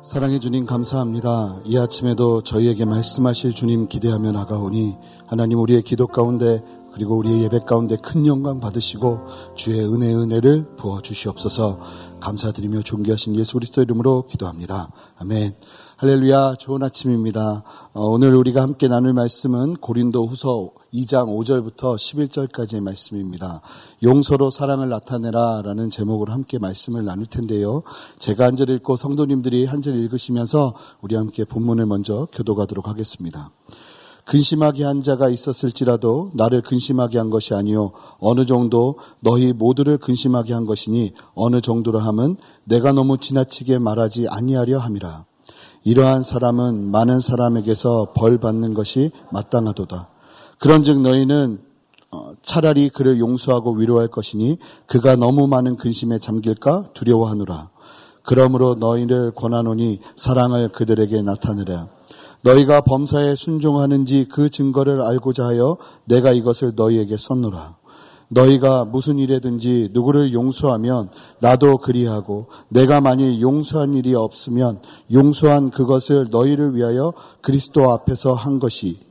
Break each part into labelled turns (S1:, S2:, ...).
S1: 사랑해 주님 감사합니다. 이 아침에도 저희에게 말씀하실 주님 기대하며 나가오니 하나님 우리의 기도 가운데 그리고 우리의 예배 가운데 큰 영광 받으시고 주의 은혜 은혜를 부어 주시옵소서 감사드리며 존귀하신 예수 그리스도 이름으로 기도합니다. 아멘. 할렐루야 좋은 아침입니다. 어, 오늘 우리가 함께 나눌 말씀은 고린도 후서 2장 5절부터 11절까지의 말씀입니다. 용서로 사랑을 나타내라 라는 제목으로 함께 말씀을 나눌 텐데요. 제가 한 절 읽고 성도님들이 한 절 읽으시면서 우리 함께 본문을 먼저 교도가도록 하겠습니다. 근심하게 한 자가 있었을지라도 나를 근심하게 한 것이 아니요 어느 정도 너희 모두를 근심하게 한 것이니 어느 정도로 함은 내가 너무 지나치게 말하지 아니하려 함이라. 이러한 사람은 많은 사람에게서 벌 받는 것이 마땅하도다. 그런즉 너희는 어, 차라리 그를 용서하고 위로할 것이니 그가 너무 많은 근심에 잠길까 두려워하노라. 그러므로 너희를 권하노니 사랑을 그들에게 나타내라. 너희가 범사에 순종하는지 그 증거를 알고자 하여 내가 이것을 너희에게 썼노라. 너희가 무슨 일에든지 누구를 용서하면 나도 그리하고 내가 만일 용서한 일이 없으면 용서한 그것을 너희를 위하여 그리스도 앞에서 한 것이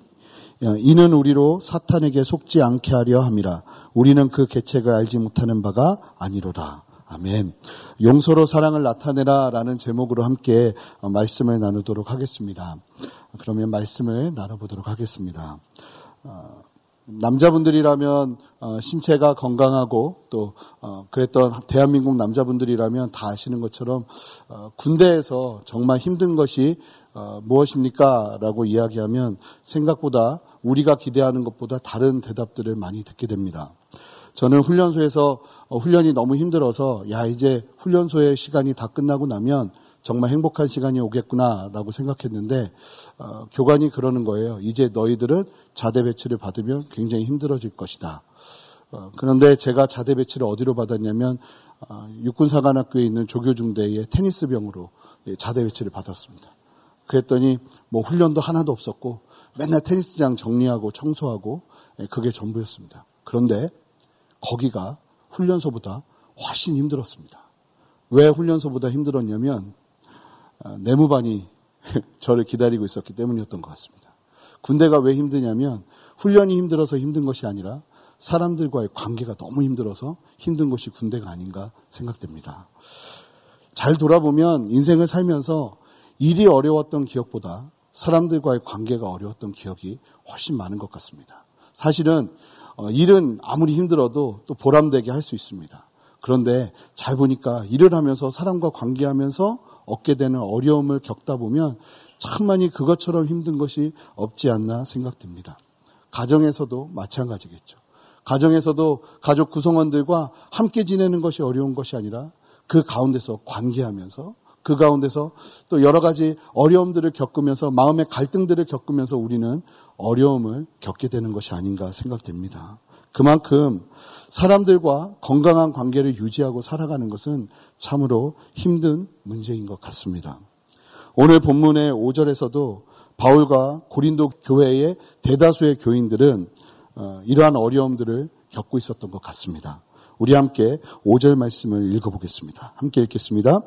S1: 이는 우리로 사탄에게 속지 않게 하려 함이라 우리는 그 계책을 알지 못하는 바가 아니로다. 아멘. 용서로 사랑을 나타내라 라는 제목으로 함께 말씀을 나누도록 하겠습니다. 그러면 말씀을 나눠보도록 하겠습니다. 어, 남자분들이라면 어, 신체가 건강하고 또 어, 그랬던 대한민국 남자분들이라면 다 아시는 것처럼 어, 군대에서 정말 힘든 것이 무엇입니까? 라고 이야기하면 생각보다 우리가 기대하는 것보다 다른 대답들을 많이 듣게 됩니다. 저는 훈련소에서 훈련이 너무 힘들어서 야 이제 훈련소의 시간이 다 끝나고 나면 정말 행복한 시간이 오겠구나라고 생각했는데 어, 교관이 그러는 거예요. 이제 너희들은 자대 배치를 받으면 굉장히 힘들어질 것이다. 어, 그런데 제가 자대 배치를 어디로 받았냐면 어, 육군사관학교에 있는 조교중대의 테니스병으로 예, 자대 배치를 받았습니다. 그랬더니 뭐 훈련도 하나도 없었고 맨날 테니스장 정리하고 청소하고 예, 그게 전부였습니다. 그런데 거기가 훈련소보다 훨씬 힘들었습니다. 왜 훈련소보다 힘들었냐면 아, 내무반이 저를 기다리고 있었기 때문이었던 것 같습니다. 군대가 왜 힘드냐면 훈련이 힘들어서 힘든 것이 아니라 사람들과의 관계가 너무 힘들어서 힘든 것이 군대가 아닌가 생각됩니다. 잘 돌아보면 인생을 살면서 일이 어려웠던 기억보다 사람들과의 관계가 어려웠던 기억이 훨씬 많은 것 같습니다. 사실은 어, 일은 아무리 힘들어도 또 보람되게 할 수 있습니다. 그런데 잘 보니까 일을 하면서 사람과 관계하면서 얻게 되는 어려움을 겪다 보면 참 많이 그것처럼 힘든 것이 없지 않나 생각됩니다. 가정에서도 마찬가지겠죠. 가정에서도 가족 구성원들과 함께 지내는 것이 어려운 것이 아니라 그 가운데서 관계하면서 그 가운데서 또 여러 가지 어려움들을 겪으면서 마음의 갈등들을 겪으면서 우리는 어려움을 겪게 되는 것이 아닌가 생각됩니다. 그만큼 사람들과 건강한 관계를 유지하고 살아가는 것은 참으로 힘든 문제인 것 같습니다. 오늘 본문의 5절에서도 바울과 고린도 교회의 대다수의 교인들은 어, 이러한 어려움들을 겪고 있었던 것 같습니다. 우리 함께 5절 말씀을 읽어보겠습니다. 함께 읽겠습니다.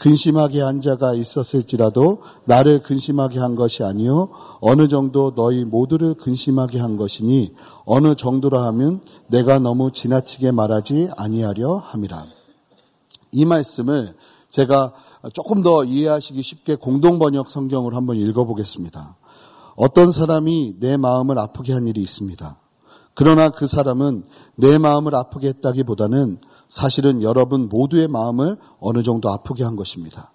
S1: 근심하게 한 자가 있었을지라도 나를 근심하게 한 것이 아니요 어느 정도 너희 모두를 근심하게 한 것이니 어느 정도라 하면 내가 너무 지나치게 말하지 아니하려 함이라. 이 말씀을 제가 조금 더 이해하시기 쉽게 공동 번역 성경을 한번 읽어보겠습니다. 어떤 사람이 내 마음을 아프게 한 일이 있습니다. 그러나 그 사람은 내 마음을 아프게 했다기보다는 사실은 여러분 모두의 마음을 어느 정도 아프게 한 것입니다.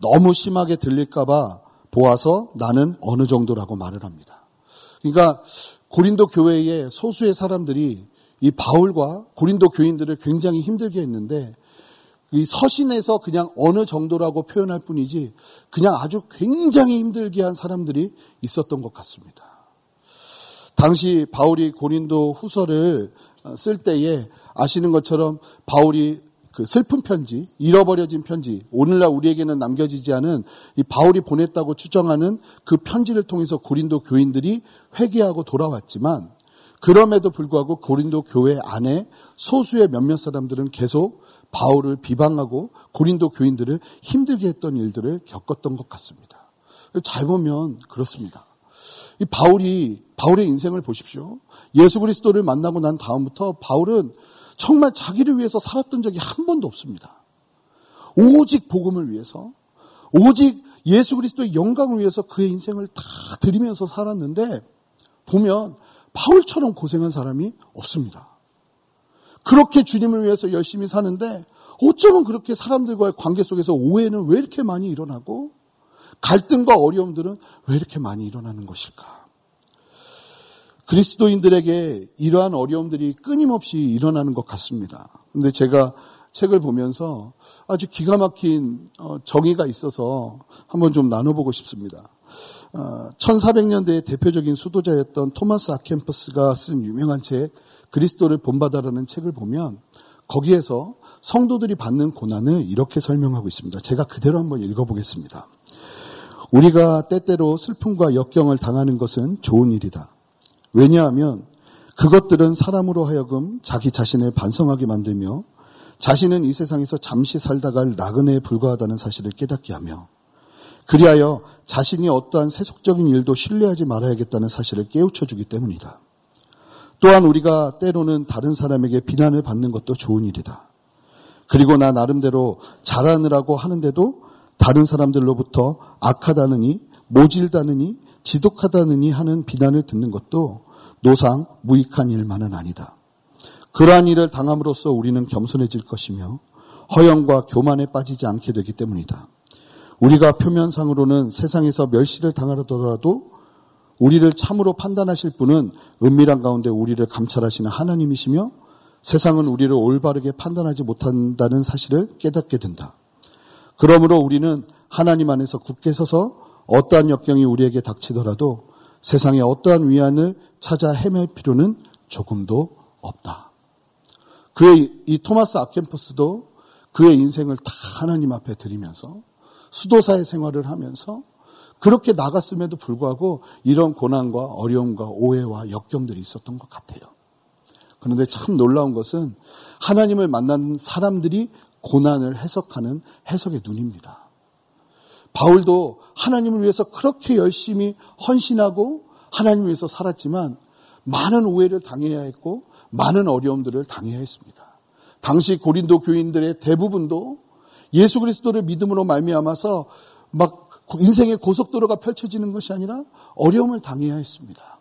S1: 너무 심하게 들릴까봐 보아서 나는 어느 정도라고 말을 합니다. 그러니까 고린도 교회의 소수의 사람들이 이 바울과 고린도 교인들을 굉장히 힘들게 했는데 이 서신에서 그냥 어느 정도라고 표현할 뿐이지 그냥 아주 굉장히 힘들게 한 사람들이 있었던 것 같습니다. 당시 바울이 고린도 후서를 쓸 때에 아시는 것처럼 바울이 그 슬픈 편지, 잃어버려진 편지, 오늘날 우리에게는 남겨지지 않은 이 바울이 보냈다고 추정하는 그 편지를 통해서 고린도 교인들이 회개하고 돌아왔지만 그럼에도 불구하고 고린도 교회 안에 소수의 몇몇 사람들은 계속 바울을 비방하고 고린도 교인들을 힘들게 했던 일들을 겪었던 것 같습니다. 잘 보면 그렇습니다. 이 바울이 바울의 인생을 보십시오. 예수 그리스도를 만나고 난 다음부터 바울은 정말 자기를 위해서 살았던 적이 한 번도 없습니다. 오직 복음을 위해서, 오직 예수 그리스도의 영광을 위해서 그의 인생을 다 드리면서 살았는데 보면 바울처럼 고생한 사람이 없습니다. 그렇게 주님을 위해서 열심히 사는데 어쩌면 그렇게 사람들과의 관계 속에서 오해는 왜 이렇게 많이 일어나고 갈등과 어려움들은 왜 이렇게 많이 일어나는 것일까? 그리스도인들에게 이러한 어려움들이 끊임없이 일어나는 것 같습니다. 근데 제가 책을 보면서 아주 기가 막힌 어, 정의가 있어서 한번 좀 나눠보고 싶습니다. 1400년대의 어, 대표적인 수도자였던 토마스 아켄퍼스가 쓴 유명한 책 그리스도를 본받아라는 책을 보면 거기에서 성도들이 받는 고난을 이렇게 설명하고 있습니다. 제가 그대로 한번 읽어보겠습니다. 우리가 때때로 슬픔과 역경을 당하는 것은 좋은 일이다. 왜냐하면 그것들은 사람으로 하여금 자기 자신을 반성하게 만들며 자신은 이 세상에서 잠시 살다 갈 나그네에 불과하다는 사실을 깨닫게 하며 그리하여 자신이 어떠한 세속적인 일도 신뢰하지 말아야겠다는 사실을 깨우쳐 주기 때문이다. 또한 우리가 때로는 다른 사람에게 비난을 받는 것도 좋은 일이다. 그리고 나 나름대로 잘하느라고 하는데도 다른 사람들로부터 악하다느니 모질다느니 지독하다느니 하는 비난을 듣는 것도 노상 무익한 일만은 아니다. 그러한 일을 당함으로써 우리는 겸손해질 것이며 허영과 교만에 빠지지 않게 되기 때문이다. 우리가 표면상으로는 세상에서 멸시를 당하더라도 우리를 참으로 판단하실 분은 은밀한 가운데 우리를 감찰하시는 하나님이시며 세상은 우리를 올바르게 판단하지 못한다는 사실을 깨닫게 된다. 그러므로 우리는 하나님 안에서 굳게 서서 어떠한 역경이 우리에게 닥치더라도 세상에 어떠한 위안을 찾아 헤맬 필요는 조금도 없다. 그의 이 토마스 아켄퍼스도 그의 인생을 다 하나님 앞에 드리면서 수도사의 생활을 하면서 그렇게 나갔음에도 불구하고 이런 고난과 어려움과 오해와 역경들이 있었던 것 같아요. 그런데 참 놀라운 것은 하나님을 만난 사람들이 고난을 해석하는 해석의 눈입니다. 바울도 하나님을 위해서 그렇게 열심히 헌신하고 하나님을 위해서 살았지만 많은 오해를 당해야 했고 많은 어려움들을 당해야 했습니다. 당시 고린도 교인들의 대부분도 예수 그리스도를 믿음으로 말미암아서 막 인생의 고속도로가 펼쳐지는 것이 아니라 어려움을 당해야 했습니다.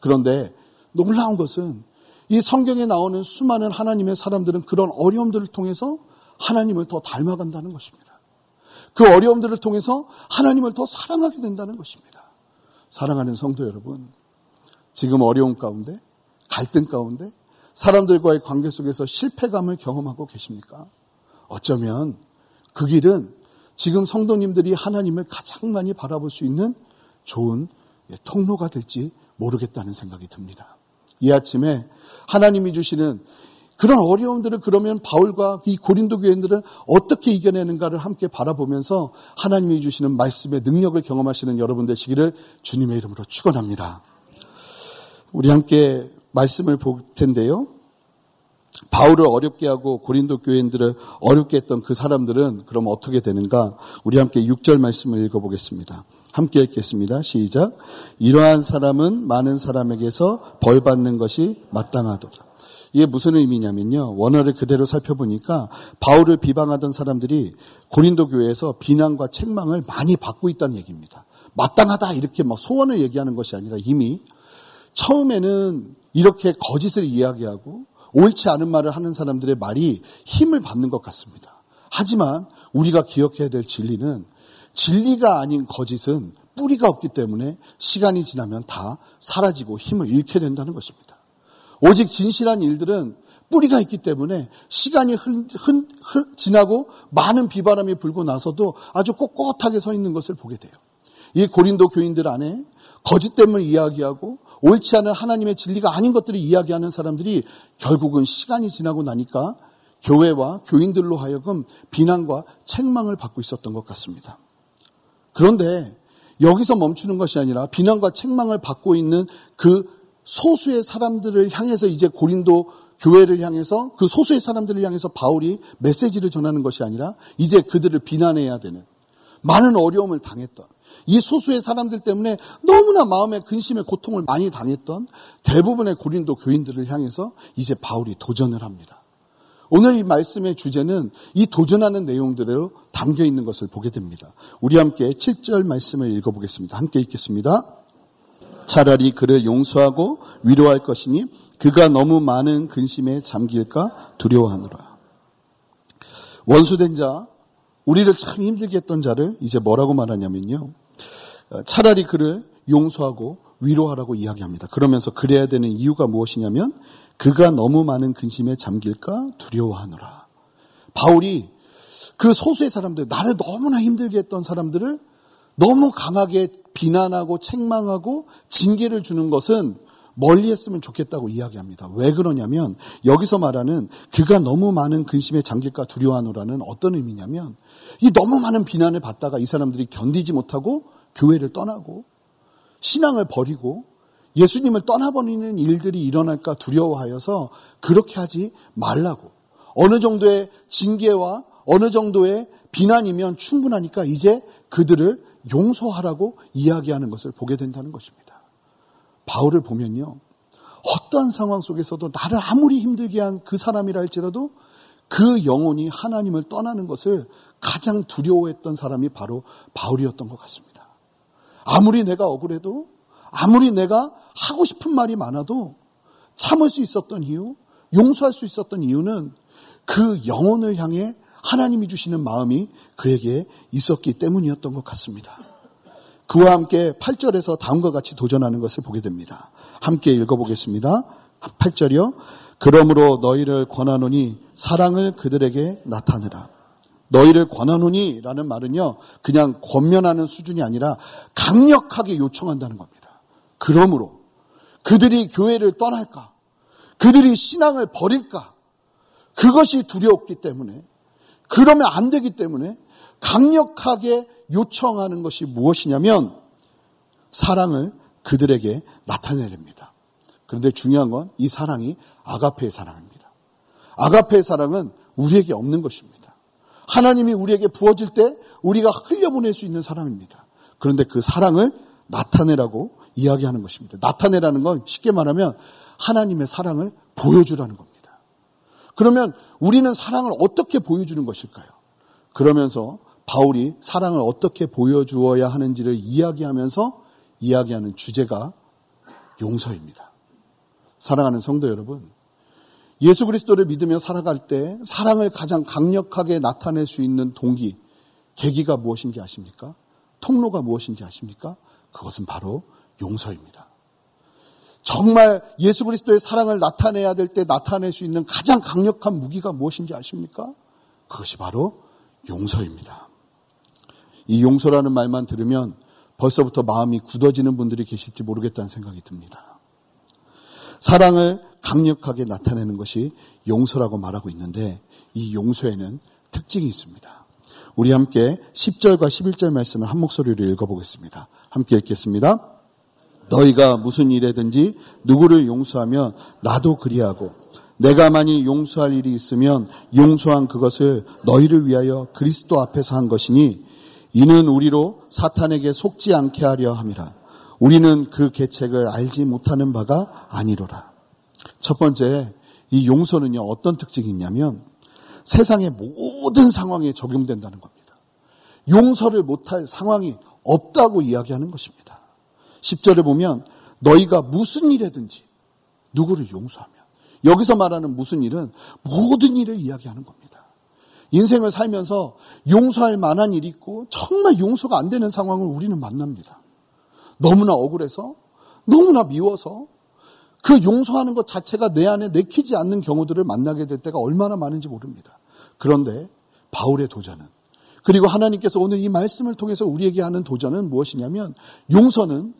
S1: 그런데 놀라운 것은 이 성경에 나오는 수많은 하나님의 사람들은 그런 어려움들을 통해서 하나님을 더 닮아간다는 것입니다. 그 어려움들을 통해서 하나님을 더 사랑하게 된다는 것입니다. 사랑하는 성도 여러분, 지금 어려움 가운데, 갈등 가운데, 사람들과의 관계 속에서 실패감을 경험하고 계십니까? 어쩌면 그 길은 지금 성도님들이 하나님을 가장 많이 바라볼 수 있는 좋은 통로가 될지 모르겠다는 생각이 듭니다. 이 아침에 하나님이 주시는 그런 어려움들을 그러면 바울과 이 고린도 교인들은 어떻게 이겨내는가를 함께 바라보면서 하나님이 주시는 말씀의 능력을 경험하시는 여러분 되시기를 주님의 이름으로 축원합니다. 우리 함께 말씀을 볼 텐데요. 바울을 어렵게 하고 고린도 교인들을 어렵게 했던 그 사람들은 그럼 어떻게 되는가? 우리 함께 6절 말씀을 읽어보겠습니다. 함께 읽겠습니다. 시작. 이러한 사람은 많은 사람에게서 벌 받는 것이 마땅하도다. 이게 무슨 의미냐면요. 원어를 그대로 살펴보니까 바울을 비방하던 사람들이 고린도 교회에서 비난과 책망을 많이 받고 있다는 얘기입니다. 마땅하다 이렇게 막 소원을 얘기하는 것이 아니라 이미 처음에는 이렇게 거짓을 이야기하고 옳지 않은 말을 하는 사람들의 말이 힘을 받는 것 같습니다. 하지만 우리가 기억해야 될 진리는 진리가 아닌 거짓은 뿌리가 없기 때문에 시간이 지나면 다 사라지고 힘을 잃게 된다는 것입니다. 오직 진실한 일들은 뿌리가 있기 때문에 시간이 흘, 흘, 흘, 지나고 많은 비바람이 불고 나서도 아주 꼿꼿하게 서 있는 것을 보게 돼요. 이 고린도 교인들 안에 거짓됨을 이야기하고 옳지 않은 하나님의 진리가 아닌 것들을 이야기하는 사람들이 결국은 시간이 지나고 나니까 교회와 교인들로 하여금 비난과 책망을 받고 있었던 것 같습니다. 그런데 여기서 멈추는 것이 아니라 비난과 책망을 받고 있는 그 소수의 사람들을 향해서 이제 고린도 교회를 향해서 그 소수의 사람들을 향해서 바울이 메시지를 전하는 것이 아니라 이제 그들을 비난해야 되는 많은 어려움을 당했던 이 소수의 사람들 때문에 너무나 마음의 근심의 고통을 많이 당했던 대부분의 고린도 교인들을 향해서 이제 바울이 도전을 합니다. 오늘 이 말씀의 주제는 이 도전하는 내용들로 담겨 있는 것을 보게 됩니다. 우리 함께 7절 말씀을 읽어보겠습니다. 함께 읽겠습니다. 차라리 그를 용서하고 위로할 것이니 그가 너무 많은 근심에 잠길까 두려워하노라. 원수된 자, 우리를 참 힘들게 했던 자를 이제 뭐라고 말하냐면요. 차라리 그를 용서하고 위로하라고 이야기합니다. 그러면서 그래야 되는 이유가 무엇이냐면 그가 너무 많은 근심에 잠길까 두려워하노라. 바울이 그 소수의 사람들, 나를 너무나 힘들게 했던 사람들을 너무 강하게 비난하고 책망하고 징계를 주는 것은 멀리 했으면 좋겠다고 이야기합니다. 왜 그러냐면 여기서 말하는 그가 너무 많은 근심에 잠길까 두려워하노라는 어떤 의미냐면 이 너무 많은 비난을 받다가 이 사람들이 견디지 못하고 교회를 떠나고 신앙을 버리고 예수님을 떠나버리는 일들이 일어날까 두려워하여서 그렇게 하지 말라고. 어느 정도의 징계와 어느 정도의 비난이면 충분하니까 이제 그들을 용서하라고 이야기하는 것을 보게 된다는 것입니다. 바울을 보면요. 어떠한 상황 속에서도 나를 아무리 힘들게 한 그 사람이라 할지라도 그 영혼이 하나님을 떠나는 것을 가장 두려워했던 사람이 바로 바울이었던 것 같습니다. 아무리 내가 억울해도 아무리 내가 하고 싶은 말이 많아도 참을 수 있었던 이유, 용서할 수 있었던 이유는 그 영혼을 향해 하나님이 주시는 마음이 그에게 있었기 때문이었던 것 같습니다. 그와 함께 8절에서 다음과 같이 도전하는 것을 보게 됩니다. 함께 읽어보겠습니다. 8절이요. 그러므로 너희를 권하노니 사랑을 그들에게 나타내라. 너희를 권하노니 라는 말은요, 그냥 권면하는 수준이 아니라 강력하게 요청한다는 겁니다. 그러므로 그들이 교회를 떠날까? 그들이 신앙을 버릴까? 그것이 두려웠기 때문에 그러면 안 되기 때문에 강력하게 요청하는 것이 무엇이냐면 사랑을 그들에게 나타내랍니다. 그런데 중요한 건 이 사랑이 아가페의 사랑입니다. 아가페의 사랑은 우리에게 없는 것입니다. 하나님이 우리에게 부어질 때 우리가 흘려보낼 수 있는 사랑입니다. 그런데 그 사랑을 나타내라고 이야기하는 것입니다. 나타내라는 건 쉽게 말하면 하나님의 사랑을 보여주라는 겁니다. 그러면 우리는 사랑을 어떻게 보여주는 것일까요? 그러면서 바울이 사랑을 어떻게 보여주어야 하는지를 이야기하면서 이야기하는 주제가 용서입니다. 사랑하는 성도 여러분, 예수 그리스도를 믿으며 살아갈 때 사랑을 가장 강력하게 나타낼 수 있는 동기, 계기가 무엇인지 아십니까? 통로가 무엇인지 아십니까? 그것은 바로 용서입니다. 정말 예수 그리스도의 사랑을 나타내야 될 때 나타낼 수 있는 가장 강력한 무기가 무엇인지 아십니까? 그것이 바로 용서입니다. 이 용서라는 말만 들으면 벌써부터 마음이 굳어지는 분들이 계실지 모르겠다는 생각이 듭니다. 사랑을 강력하게 나타내는 것이 용서라고 말하고 있는데 이 용서에는 특징이 있습니다. 우리 함께 10절과 11절 말씀을 한 목소리로 읽어보겠습니다. 함께 읽겠습니다. 너희가 무슨 일에든지 누구를 용서하면 나도 그리하고 내가 만일 용서할 일이 있으면 용서한 그것을 너희를 위하여 그리스도 앞에서 한 것이니 이는 우리로 사탄에게 속지 않게 하려 함이라. 우리는 그 계책을 알지 못하는 바가 아니로라. 첫 번째, 이 용서는요, 어떤 특징이 있냐면 세상의 모든 상황에 적용된다는 겁니다. 용서를 못할 상황이 없다고 이야기하는 것입니다. 10절에 보면 너희가 무슨 일에든지 누구를 용서하면 여기서 말하는 무슨 일은 모든 일을 이야기하는 겁니다. 인생을 살면서 용서할 만한 일이 있고 정말 용서가 안 되는 상황을 우리는 만납니다. 너무나 억울해서 너무나 미워서 그 용서하는 것 자체가 내 안에 내키지 않는 경우들을 만나게 될 때가 얼마나 많은지 모릅니다. 그런데 바울의 도전은 그리고 하나님께서 오늘 이 말씀을 통해서 우리에게 하는 도전은 무엇이냐면 용서는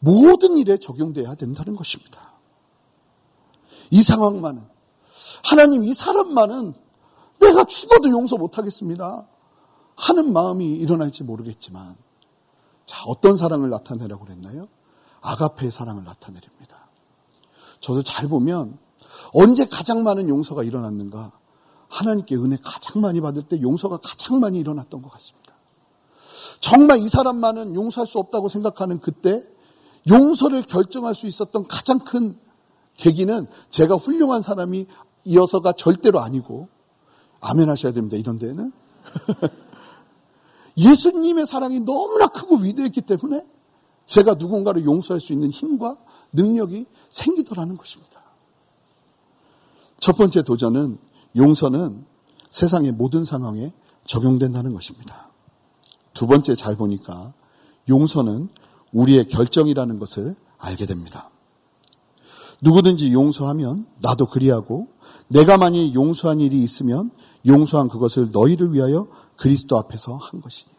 S1: 모든 일에 적용돼야 된다는 것입니다. 이 상황만은 하나님 이 사람만은 내가 죽어도 용서 못하겠습니다. 하는 마음이 일어날지 모르겠지만 자 어떤 사랑을 나타내라고 그랬나요? 아가페의 사랑을 나타내립니다. 저도 잘 보면 언제 가장 많은 용서가 일어났는가? 하나님께 은혜 가장 많이 받을 때 용서가 가장 많이 일어났던 것 같습니다. 정말 이 사람만은 용서할 수 없다고 생각하는 그때 용서를 결정할 수 있었던 가장 큰 계기는 제가 훌륭한 사람이 이어서가 절대로 아니고 아멘 하셔야 됩니다. 이런 데는 예수님의 사랑이 너무나 크고 위대했기 때문에 제가 누군가를 용서할 수 있는 힘과 능력이 생기더라는 것입니다. 첫 번째 도전은 용서는 세상의 모든 상황에 적용된다는 것입니다. 두 번째 잘 보니까 용서는 우리의 결정이라는 것을 알게 됩니다. 누구든지 용서하면 나도 그리하고 내가 만일 용서한 일이 있으면 용서한 그것을 너희를 위하여 그리스도 앞에서 한 것이니.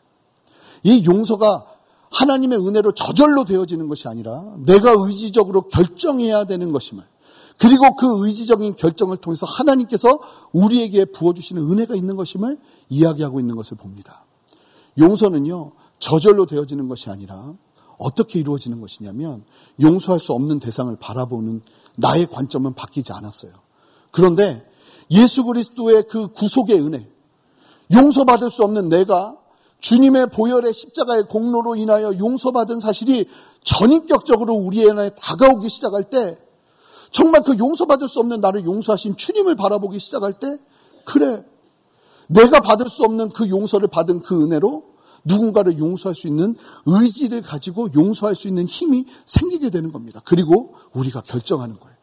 S1: 이 용서가 하나님의 은혜로 저절로 되어지는 것이 아니라 내가 의지적으로 결정해야 되는 것임을 그리고 그 의지적인 결정을 통해서 하나님께서 우리에게 부어주시는 은혜가 있는 것임을 이야기하고 있는 것을 봅니다. 용서는요, 저절로 되어지는 것이 아니라 어떻게 이루어지는 것이냐면 용서할 수 없는 대상을 바라보는 나의 관점은 바뀌지 않았어요. 그런데 예수 그리스도의 그 구속의 은혜, 용서받을 수 없는 내가 주님의 보혈의 십자가의 공로로 인하여 용서받은 사실이 전인격적으로 우리의 다가오기 시작할 때 정말 그 용서받을 수 없는 나를 용서하신 주님을 바라보기 시작할 때 그래 내가 받을 수 없는 그 용서를 받은 그 은혜로 누군가를 용서할 수 있는 의지를 가지고 용서할 수 있는 힘이 생기게 되는 겁니다. 그리고 우리가 결정하는 거예요.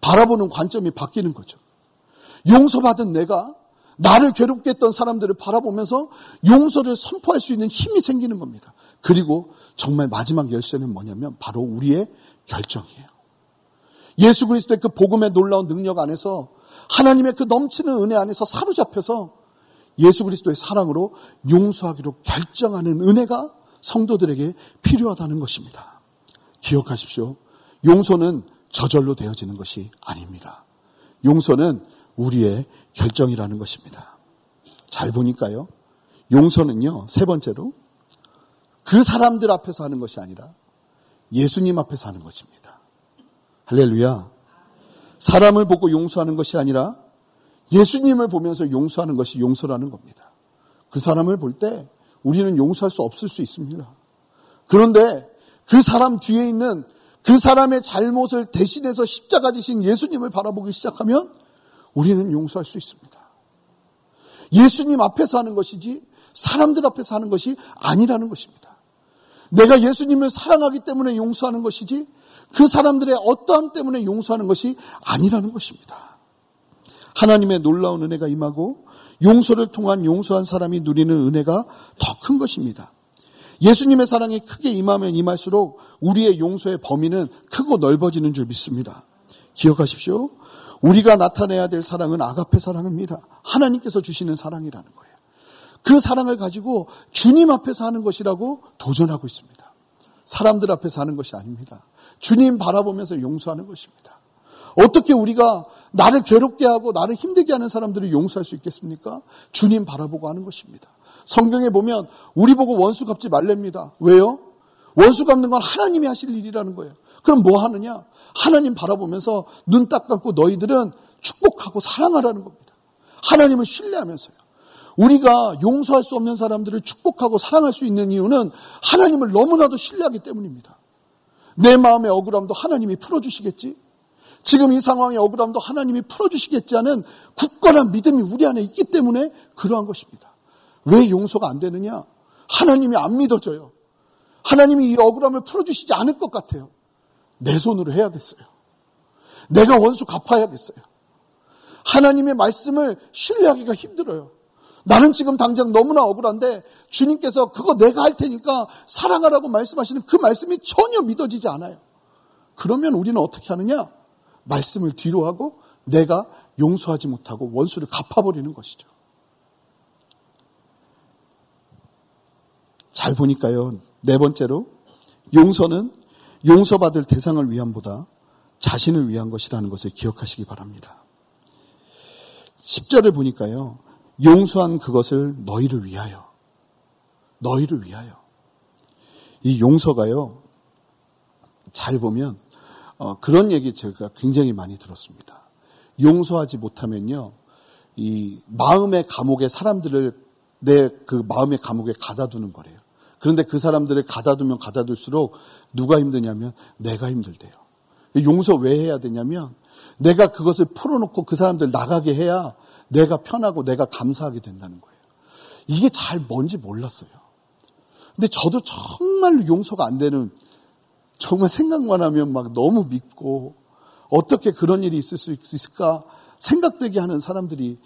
S1: 바라보는 관점이 바뀌는 거죠. 용서받은 내가 나를 괴롭게 했던 사람들을 바라보면서 용서를 선포할 수 있는 힘이 생기는 겁니다. 그리고 정말 마지막 열쇠는 뭐냐면 바로 우리의 결정이에요. 예수 그리스도의 그 복음의 놀라운 능력 안에서 하나님의 그 넘치는 은혜 안에서 사로잡혀서 예수 그리스도의 사랑으로 용서하기로 결정하는 은혜가 성도들에게 필요하다는 것입니다. 기억하십시오. 용서는 저절로 되어지는 것이 아닙니다. 용서는 우리의 결정이라는 것입니다. 잘 보니까요. 용서는요, 세 번째로 그 사람들 앞에서 하는 것이 아니라 예수님 앞에서 하는 것입니다. 할렐루야. 사람을 보고 용서하는 것이 아니라 예수님을 보면서 용서하는 것이 용서라는 겁니다. 그 사람을 볼 때 우리는 용서할 수 없을 수 있습니다. 그런데 그 사람 뒤에 있는 그 사람의 잘못을 대신해서 십자가 지신 예수님을 바라보기 시작하면 우리는 용서할 수 있습니다. 예수님 앞에서 하는 것이지 사람들 앞에서 하는 것이 아니라는 것입니다. 내가 예수님을 사랑하기 때문에 용서하는 것이지 그 사람들의 어떠함 때문에 용서하는 것이 아니라는 것입니다. 하나님의 놀라운 은혜가 임하고 용서를 통한 용서한 사람이 누리는 은혜가 더 큰 것입니다. 예수님의 사랑이 크게 임하면 임할수록 우리의 용서의 범위는 크고 넓어지는 줄 믿습니다. 기억하십시오. 우리가 나타내야 될 사랑은 아가페 사랑입니다. 하나님께서 주시는 사랑이라는 거예요. 그 사랑을 가지고 주님 앞에서 하는 것이라고 도전하고 있습니다. 사람들 앞에서 하는 것이 아닙니다. 주님 바라보면서 용서하는 것입니다. 어떻게 우리가 나를 괴롭게 하고 나를 힘들게 하는 사람들을 용서할 수 있겠습니까? 주님 바라보고 하는 것입니다. 성경에 보면 우리 보고 원수 갚지 말랍니다. 왜요? 원수 갚는 건 하나님이 하실 일이라는 거예요. 그럼 뭐 하느냐? 하나님 바라보면서 눈 딱 감고 너희들은 축복하고 사랑하라는 겁니다. 하나님을 신뢰하면서요. 우리가 용서할 수 없는 사람들을 축복하고 사랑할 수 있는 이유는 하나님을 너무나도 신뢰하기 때문입니다. 내 마음의 억울함도 하나님이 풀어주시겠지? 지금 이 상황의 억울함도 하나님이 풀어주시겠지 하는 굳건한 믿음이 우리 안에 있기 때문에 그러한 것입니다. 왜 용서가 안 되느냐? 하나님이 안 믿어져요. 하나님이 이 억울함을 풀어주시지 않을 것 같아요. 내 손으로 해야겠어요. 내가 원수 갚아야겠어요. 하나님의 말씀을 신뢰하기가 힘들어요. 나는 지금 당장 너무나 억울한데 주님께서 그거 내가 할 테니까 사랑하라고 말씀하시는 그 말씀이 전혀 믿어지지 않아요. 그러면 우리는 어떻게 하느냐? 말씀을 뒤로 하고 내가 용서하지 못하고 원수를 갚아버리는 것이죠. 잘 보니까요. 네 번째로 용서는 용서받을 대상을 위함보다 자신을 위한 것이라는 것을 기억하시기 바랍니다. 10절을 보니까요. 용서한 그것을 너희를 위하여. 너희를 위하여. 이 용서가요. 잘 보면 어, 그런 얘기 제가 굉장히 많이 들었습니다. 용서하지 못하면요. 이 마음의 감옥에 사람들을 내 그 마음의 감옥에 가다두는 거래요. 그런데 그 사람들을 가다두면 가다둘수록 누가 힘드냐면 내가 힘들대요. 용서 왜 해야 되냐면 내가 그것을 풀어놓고 그 사람들 나가게 해야 내가 편하고 내가 감사하게 된다는 거예요. 이게 잘 뭔지 몰랐어요. 근데 저도 정말로 용서가 안 되는 정말 생각만 하면 막 너무 밉고 어떻게 그런 일이 있을 수 있을까 생각되게 하는 사람들이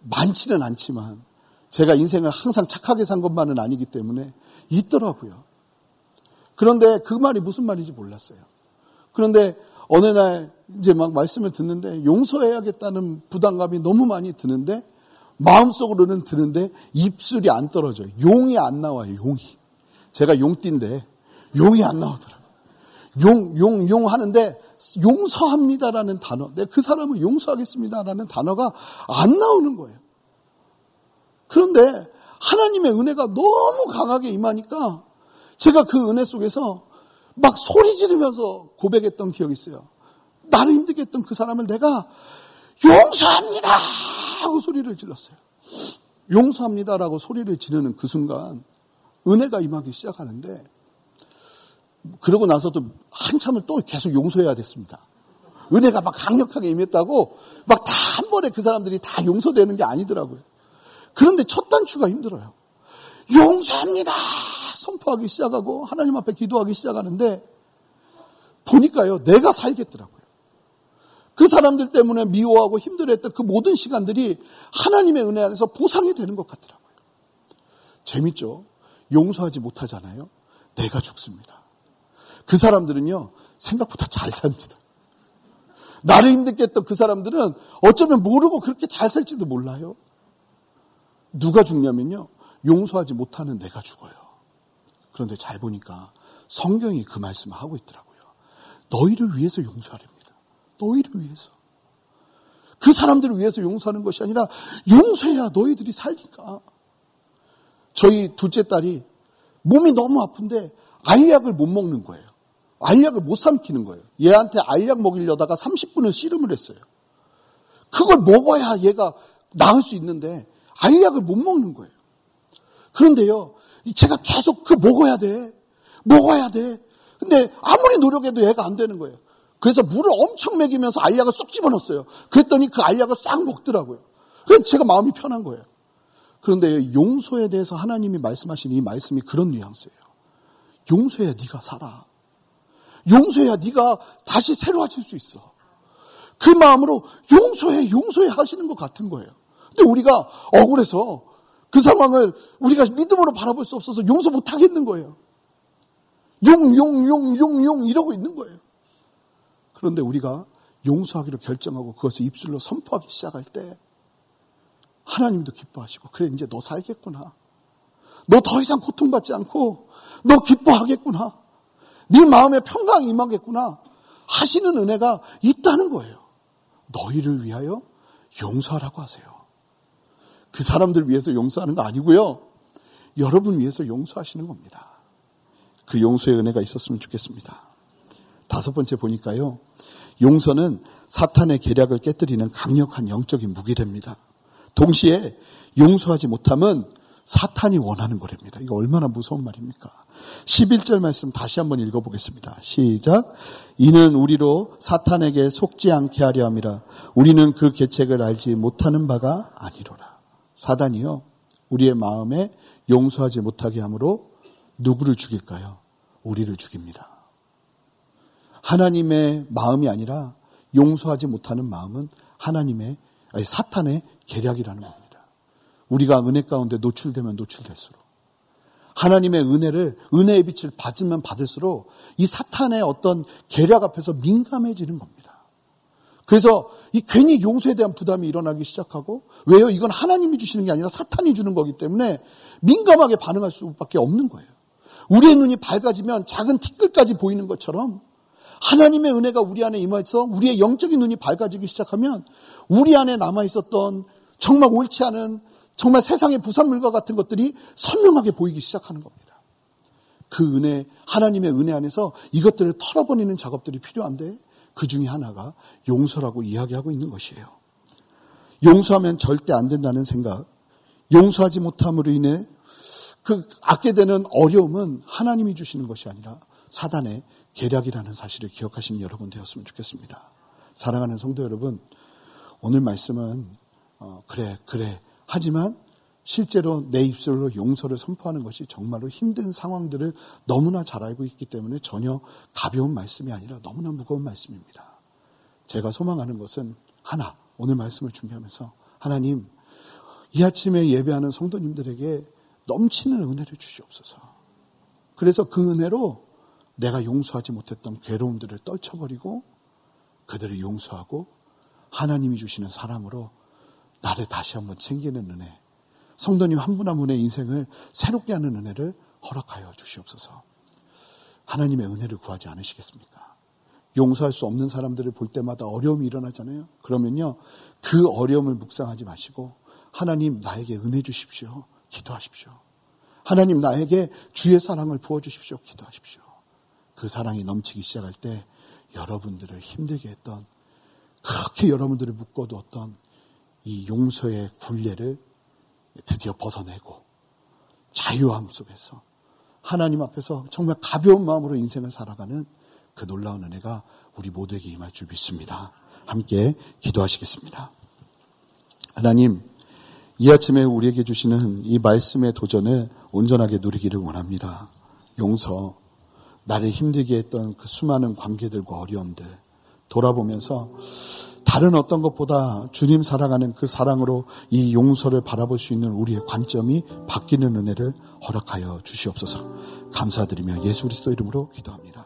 S1: 많지는 않지만 제가 인생을 항상 착하게 산 것만은 아니기 때문에 있더라고요. 그런데 그 말이 무슨 말인지 몰랐어요. 그런데 어느 날 이제 막 말씀을 듣는데 용서해야겠다는 부담감이 너무 많이 드는데 마음속으로는 드는데 입술이 안 떨어져요. 용이 안 나와요. 용이. 제가 용띠인데 용이 안 나오더라고요. 용, 용, 용 하는데 용서합니다라는 단어, 내가 그 사람을 용서하겠습니다라는 단어가 안 나오는 거예요. 그런데 하나님의 은혜가 너무 강하게 임하니까 제가 그 은혜 속에서 막 소리 지르면서 고백했던 기억이 있어요. 나를 힘들게 했던 그 사람을 내가 용서합니다! 하고 소리를 질렀어요. 용서합니다라고 소리를 지르는 그 순간 은혜가 임하기 시작하는데 그러고 나서도 한참을 또 계속 용서해야 됐습니다. 은혜가 막 강력하게 임했다고 막 다 한 번에 그 사람들이 다 용서되는 게 아니더라고요. 그런데 첫 단추가 힘들어요. 용서합니다! 선포하기 시작하고 하나님 앞에 기도하기 시작하는데 보니까요, 내가 살겠더라고요. 그 사람들 때문에 미워하고 힘들어했던 그 모든 시간들이 하나님의 은혜 안에서 보상이 되는 것 같더라고요. 재밌죠? 용서하지 못하잖아요. 내가 죽습니다. 그 사람들은요, 생각보다 잘 삽니다. 나를 힘들게 했던 그 사람들은 어쩌면 모르고 그렇게 잘 살지도 몰라요. 누가 죽냐면요, 용서하지 못하는 내가 죽어요. 그런데 잘 보니까 성경이 그 말씀을 하고 있더라고요. 너희를 위해서 용서하렵니다. 너희를 위해서. 그 사람들을 위해서 용서하는 것이 아니라 용서해야 너희들이 살니까. 저희 둘째 딸이 몸이 너무 아픈데 알약을 못 먹는 거예요. 알약을 못 삼키는 거예요. 얘한테 알약 먹이려다가 30분을 씨름을 했어요. 그걸 먹어야 얘가 나을 수 있는데 알약을 못 먹는 거예요. 그런데요, 제가 계속 그 먹어야 돼. 먹어야 돼. 근데 아무리 노력해도 얘가 안 되는 거예요. 그래서 물을 엄청 먹이면서 알약을 쏙 집어넣었어요. 그랬더니 그 알약을 싹 먹더라고요. 그래서 제가 마음이 편한 거예요. 그런데 용서에 대해서 하나님이 말씀하신 이 말씀이 그런 뉘앙스예요. 용서해야 네가 살아. 용서해야 네가 다시 새로워질 수 있어. 그 마음으로 용서해, 용서해 하시는 것 같은 거예요. 근데 우리가 억울해서 그 상황을 우리가 믿음으로 바라볼 수 없어서 용서 못 하겠는 거예요. 용, 용, 용, 용, 용 이러고 있는 거예요. 그런데 우리가 용서하기로 결정하고 그것을 입술로 선포하기 시작할 때 하나님도 기뻐하시고 그래 이제 너 살겠구나. 너 더 이상 고통받지 않고 너 기뻐하겠구나. 네 마음에 평강이 임하겠구나. 하시는 은혜가 있다는 거예요. 너희를 위하여 용서하라고 하세요. 그 사람들 위해서 용서하는 거 아니고요. 여러분 위해서 용서하시는 겁니다. 그 용서의 은혜가 있었으면 좋겠습니다. 다섯 번째 보니까요. 용서는 사탄의 계략을 깨뜨리는 강력한 영적인 무기랍니다. 동시에 용서하지 못함은 사탄이 원하는 거랍니다. 이거 얼마나 무서운 말입니까? 11절 말씀 다시 한번 읽어보겠습니다. 시작. 이는 우리로 사탄에게 속지 않게 하려 함이라. 우리는 그 계책을 알지 못하는 바가 아니로라. 사단이요. 우리의 마음에 용서하지 못하게 함으로 누구를 죽일까요? 우리를 죽입니다. 하나님의 마음이 아니라 용서하지 못하는 마음은 하나님의 아니 사탄의 계략이라는 겁니다. 우리가 은혜 가운데 노출되면 노출될수록 하나님의 은혜를 은혜의 빛을 받으면 받을수록 이 사탄의 어떤 계략 앞에서 민감해지는 겁니다. 그래서 이 괜히 용서에 대한 부담이 일어나기 시작하고 왜요? 이건 하나님이 주시는 게 아니라 사탄이 주는 거기 때문에 민감하게 반응할 수밖에 없는 거예요. 우리의 눈이 밝아지면 작은 티끌까지 보이는 것처럼 하나님의 은혜가 우리 안에 임해서 우리의 영적인 눈이 밝아지기 시작하면 우리 안에 남아 있었던 정말 옳지 않은 정말 세상의 부산물과 같은 것들이 선명하게 보이기 시작하는 겁니다. 그 은혜, 하나님의 은혜 안에서 이것들을 털어버리는 작업들이 필요한데 그 중에 하나가 용서라고 이야기하고 있는 것이에요. 용서하면 절대 안 된다는 생각, 용서하지 못함으로 인해 그 갖게 되는 어려움은 하나님이 주시는 것이 아니라 사단의 계략이라는 사실을 기억하시는 여러분 되었으면 좋겠습니다. 사랑하는 성도 여러분, 오늘 말씀은 어, 그래 그래 하지만 실제로 내 입술로 용서를 선포하는 것이 정말로 힘든 상황들을 너무나 잘 알고 있기 때문에 전혀 가벼운 말씀이 아니라 너무나 무거운 말씀입니다. 제가 소망하는 것은 하나, 오늘 말씀을 준비하면서 하나님, 이 아침에 예배하는 성도님들에게 넘치는 은혜를 주시옵소서. 그래서 그 은혜로 내가 용서하지 못했던 괴로움들을 떨쳐버리고 그들을 용서하고 하나님이 주시는 사랑으로 나를 다시 한번 챙기는 은혜, 성도님 한 분 한 분의 인생을 새롭게 하는 은혜를 허락하여 주시옵소서. 하나님의 은혜를 구하지 않으시겠습니까? 용서할 수 없는 사람들을 볼 때마다 어려움이 일어나잖아요. 그러면요, 그 어려움을 묵상하지 마시고, 하나님 나에게 은혜 주십시오. 기도하십시오. 하나님 나에게 주의 사랑을 부어주십시오. 기도하십시오. 그 사랑이 넘치기 시작할 때 여러분들을 힘들게 했던, 그렇게 여러분들을 묶어두었던 이 용서의 굴레를 드디어 벗어내고 자유함 속에서 하나님 앞에서 정말 가벼운 마음으로 인생을 살아가는 그 놀라운 은혜가 우리 모두에게 임할 줄 믿습니다. 함께 기도하시겠습니다. 하나님, 이 아침에 우리에게 주시는 이 말씀의 도전을 온전하게 누리기를 원합니다. 용서, 나를 힘들게 했던 그 수많은 관계들과 어려움들 돌아보면서 다른 어떤 것보다 주님 사랑하는 그 사랑으로 이 용서를 바라볼 수 있는 우리의 관점이 바뀌는 은혜를 허락하여 주시옵소서. 감사드리며 예수 그리스도 이름으로 기도합니다.